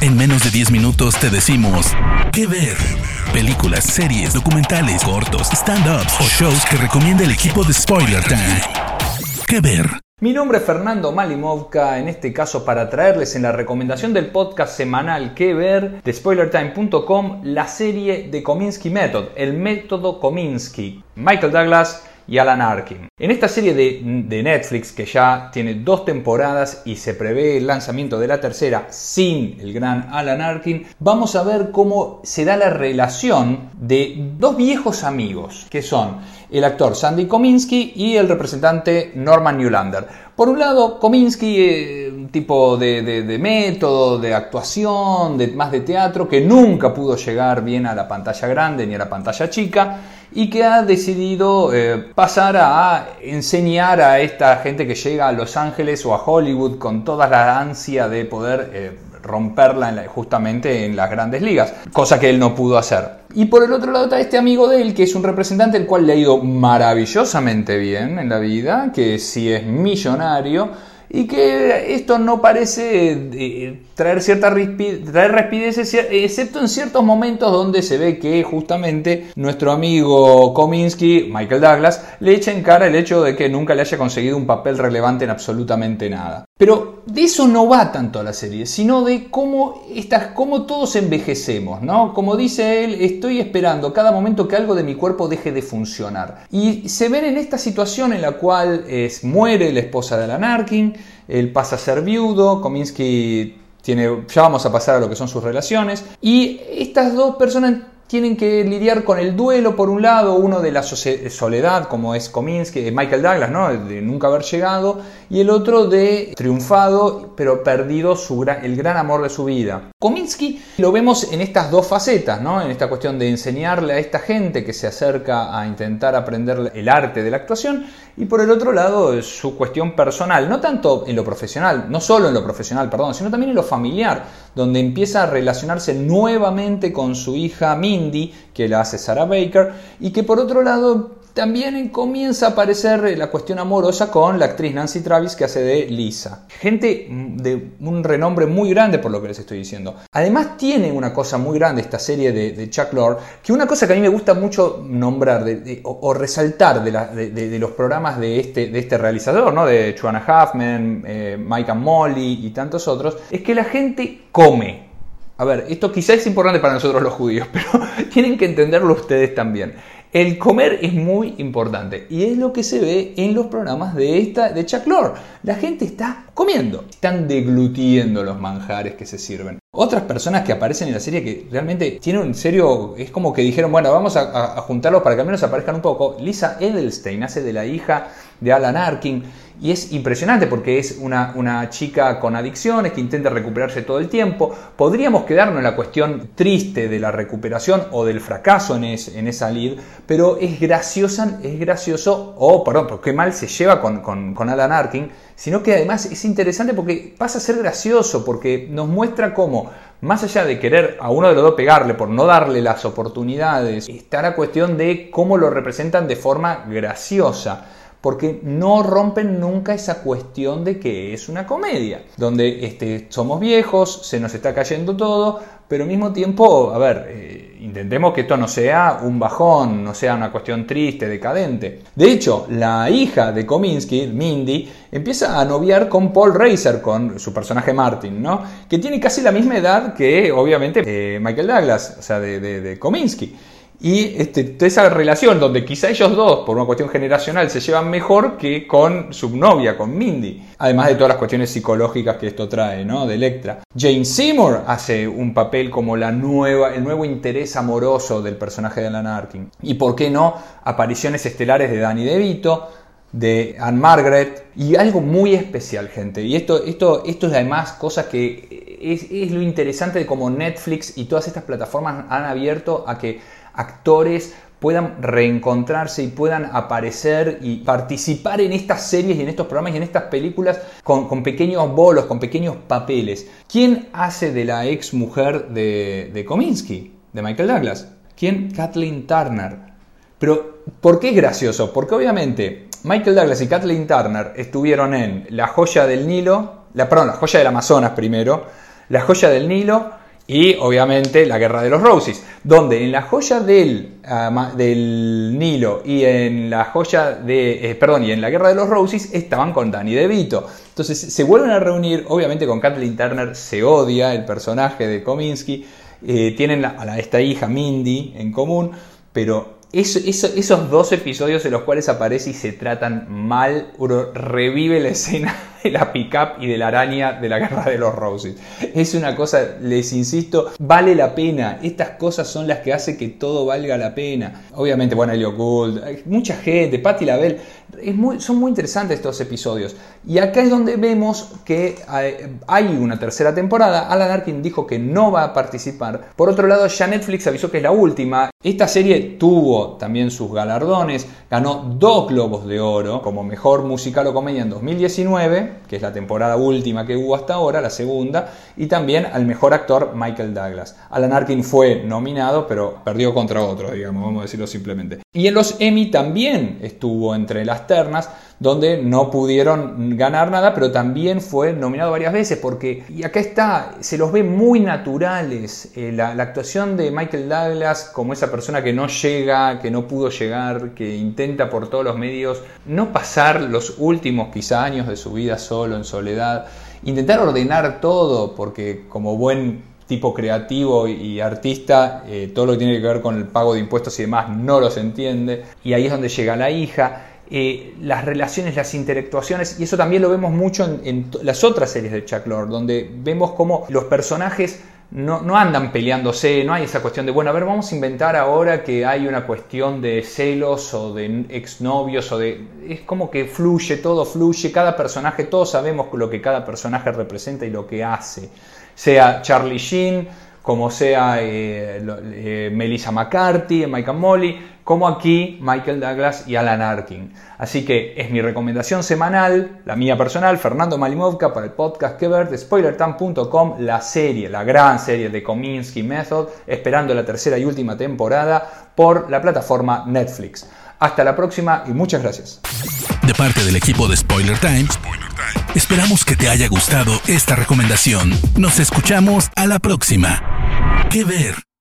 En menos de 10 minutos te decimos qué ver. Películas, series, documentales, cortos, stand-ups o shows que recomienda el equipo de Spoiler Time. ¿Qué ver? Mi nombre es Fernando Malimovka, en este caso para traerles en la recomendación del podcast semanal que ver de spoilertime.com la serie de Kominsky Method, el método Kominsky. Michael Douglas y Alan Arkin. En esta serie de, de, Netflix, que ya tiene dos temporadas y se prevé el lanzamiento de la tercera sin el gran Alan Arkin, vamos a ver cómo se da la relación de dos viejos amigos, que son el actor Sandy Kominsky y el representante Norman Newlander. Por un lado, Kominsky, eh, un tipo de, método, de actuación, de, más de teatro, que nunca pudo llegar bien a la pantalla grande ni a la pantalla chica, y que ha decidido eh, pasar a enseñar a esta gente que llega a Los Ángeles o a Hollywood con toda la ansia de poder eh, romperla justamente en las grandes ligas, cosa que él no pudo hacer. Y por el otro lado está este amigo de él, que es un representante el cual le ha ido maravillosamente bien en la vida, que si es millonario, y que esto no parece eh, traer cierta traer respidez, excepto en ciertos momentos donde se ve que justamente nuestro amigo Kominsky, Michael Douglas, le echa en cara el hecho de que nunca le haya conseguido un papel relevante en absolutamente nada. Pero de eso no va tanto la serie, sino de cómo, estas, cómo todos envejecemos, ¿no? Como dice él, estoy esperando cada momento que algo de mi cuerpo deje de funcionar. Y se ven en esta situación en la cual es, muere la esposa de Alan Arkin, él pasa a ser viudo, Kominsky tiene, ya vamos a pasar a lo que son sus relaciones, y estas dos personas tienen que lidiar con el duelo, por un lado, uno de la soledad, como es Kominsky, Michael Douglas, ¿no? de nunca haber llegado, y el otro de triunfado, pero perdido su el gran amor de su vida. Kominsky lo vemos en estas dos facetas, ¿no? en esta cuestión de enseñarle a esta gente que se acerca a intentar aprender el arte de la actuación, y por el otro lado su cuestión personal, no tanto en lo profesional, no solo en lo profesional, perdón, sino también en lo familiar, donde empieza a relacionarse nuevamente con su hija Mindy, que la hace Sarah Baker, y que por otro lado también comienza a aparecer la cuestión amorosa con la actriz Nancy Travis que hace de Lisa. Gente de un renombre muy grande por lo que les estoy diciendo. Además tiene una cosa muy grande esta serie de, Chuck Lorre, que una cosa que a mí me gusta mucho nombrar o, resaltar de, los programas de este, este realizador, ¿no? de Chuana Huffman, eh, Mike Molly y tantos otros, es que la gente come. A ver, esto quizás es importante para nosotros los judíos, pero tienen que entenderlo ustedes también. El comer es muy importante y es lo que se ve en los programas de esta de Chuck Lorre. La gente está comiendo, están deglutiendo los manjares que se sirven. Otras personas que aparecen en la serie que realmente tienen un serio, es como que dijeron, bueno, vamos a, a juntarlos para que al menos aparezcan un poco. Lisa Edelstein hace de la hija de Alan Arkin. Y es impresionante porque es una, una, chica con adicciones que intenta recuperarse todo el tiempo. Podríamos quedarnos en la cuestión triste de la recuperación o del fracaso en, en esa lead, pero es es gracioso, o oh, perdón, qué mal se lleva con, con, con Alan Arkin, sino que además es interesante porque pasa a ser gracioso, porque nos muestra cómo más allá de querer a uno de los dos pegarle por no darle las oportunidades, está la cuestión de cómo lo representan de forma graciosa porque no rompen nunca esa cuestión de que es una comedia, donde este, somos viejos, se nos está cayendo todo, pero al mismo tiempo, a ver, eh, intentemos que esto no sea un bajón, no sea una cuestión triste, decadente. De hecho, la hija de Kominsky, Mindy, empieza a noviar con Paul Reiser, con su personaje Martin, ¿no? Que tiene casi la misma edad que, obviamente, eh, Michael Douglas, o sea, de, de, de Kominsky. Y este, esa relación donde quizá ellos dos, por una cuestión generacional, se llevan mejor que con su novia, con Mindy. Además de todas las cuestiones psicológicas que esto trae, ¿no? De Electra. Jane Seymour hace un papel como la nueva, el nuevo interés amoroso del personaje de Alan Arkin. Y por qué no, apariciones estelares de Danny DeVito, de Anne Margaret y algo muy especial, gente. Y esto, esto, esto es además cosa que es lo interesante de cómo Netflix y todas estas plataformas han abierto a que actores puedan reencontrarse y puedan aparecer y participar en estas series y en estos programas y en estas películas con, pequeños bolos, con pequeños papeles. ¿Quién hace de la ex mujer de, de Kominsky, de Michael Douglas? ¿Quién? Kathleen Turner. Pero, ¿por qué es gracioso? Porque obviamente Michael Douglas y Kathleen Turner estuvieron en La joya del Nilo, la, perdón, La joya del Amazonas primero, La joya del Nilo y obviamente la Guerra de los Roses, donde en la joya del, ah, del Nilo y en la joya de, eh, perdón, y en la Guerra de los Roses estaban con Danny DeVito. Entonces se vuelven a reunir, obviamente con Kathleen Turner se odia el personaje de Kominsky, eh, tienen a esta hija Mindy en común, pero esos dos episodios en los cuales aparece y se tratan mal, revive la escena de la pickup y de la araña de la guerra de los Roses. Es una cosa, les insisto, vale la pena. Estas cosas son las que hacen que todo valga la pena. Obviamente, bueno, Elio Gould, mucha gente, Patti LaBelle, son muy interesantes estos episodios. Y acá es donde vemos que hay una tercera temporada. Alan Arkin dijo que no va a participar. Por otro lado, ya Netflix avisó que es la última. Esta serie tuvo también sus galardones. Ganó dos Globos de Oro como mejor musical o comedia en 2019, que es la temporada última que hubo hasta ahora, la segunda. Y también al mejor actor Michael Douglas. Alan Arkin fue nominado, pero perdió contra otro, digamos, vamos a decirlo simplemente. Y en los Emmy también estuvo entre las ternas, donde no pudieron ganar nada, pero también fue nominado varias veces, porque, y acá está, se los ve muy naturales, eh, la, actuación de Michael Douglas como esa persona que no llega, que no pudo llegar, que intenta por todos los medios no pasar los últimos quizá años de su vida solo, en soledad, intentar ordenar todo, porque como buen tipo creativo y artista, eh, todo lo que tiene que ver con el pago de impuestos y demás no los entiende, y ahí es donde llega la hija, eh, las relaciones, las interactuaciones, y eso también lo vemos mucho en, las otras series de Chuck Lorre, donde vemos cómo los personajes no, no, andan peleándose, no hay esa cuestión de, bueno, a ver, vamos a inventar ahora que hay una cuestión de celos o de exnovios o de... Es como que fluye, todo fluye, cada personaje, todos sabemos lo que cada personaje representa y lo que hace. Sea Charlie Sheen, como sea eh, eh, Melissa McCarthy, and Molly, como aquí Michael Douglas y Alan Arkin. Así que es mi recomendación semanal, la mía personal, Fernando Malimovka para el podcast que ver de spoilertime.com, la serie, la gran serie de Kominsky Method, esperando la tercera y última temporada por la plataforma Netflix. Hasta la próxima y muchas gracias. De parte del equipo de Spoiler Times, esperamos que te haya gustado esta recomendación. Nos escuchamos a la próxima. ¿Qué ver?